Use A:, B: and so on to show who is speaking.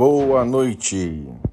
A: boa noite.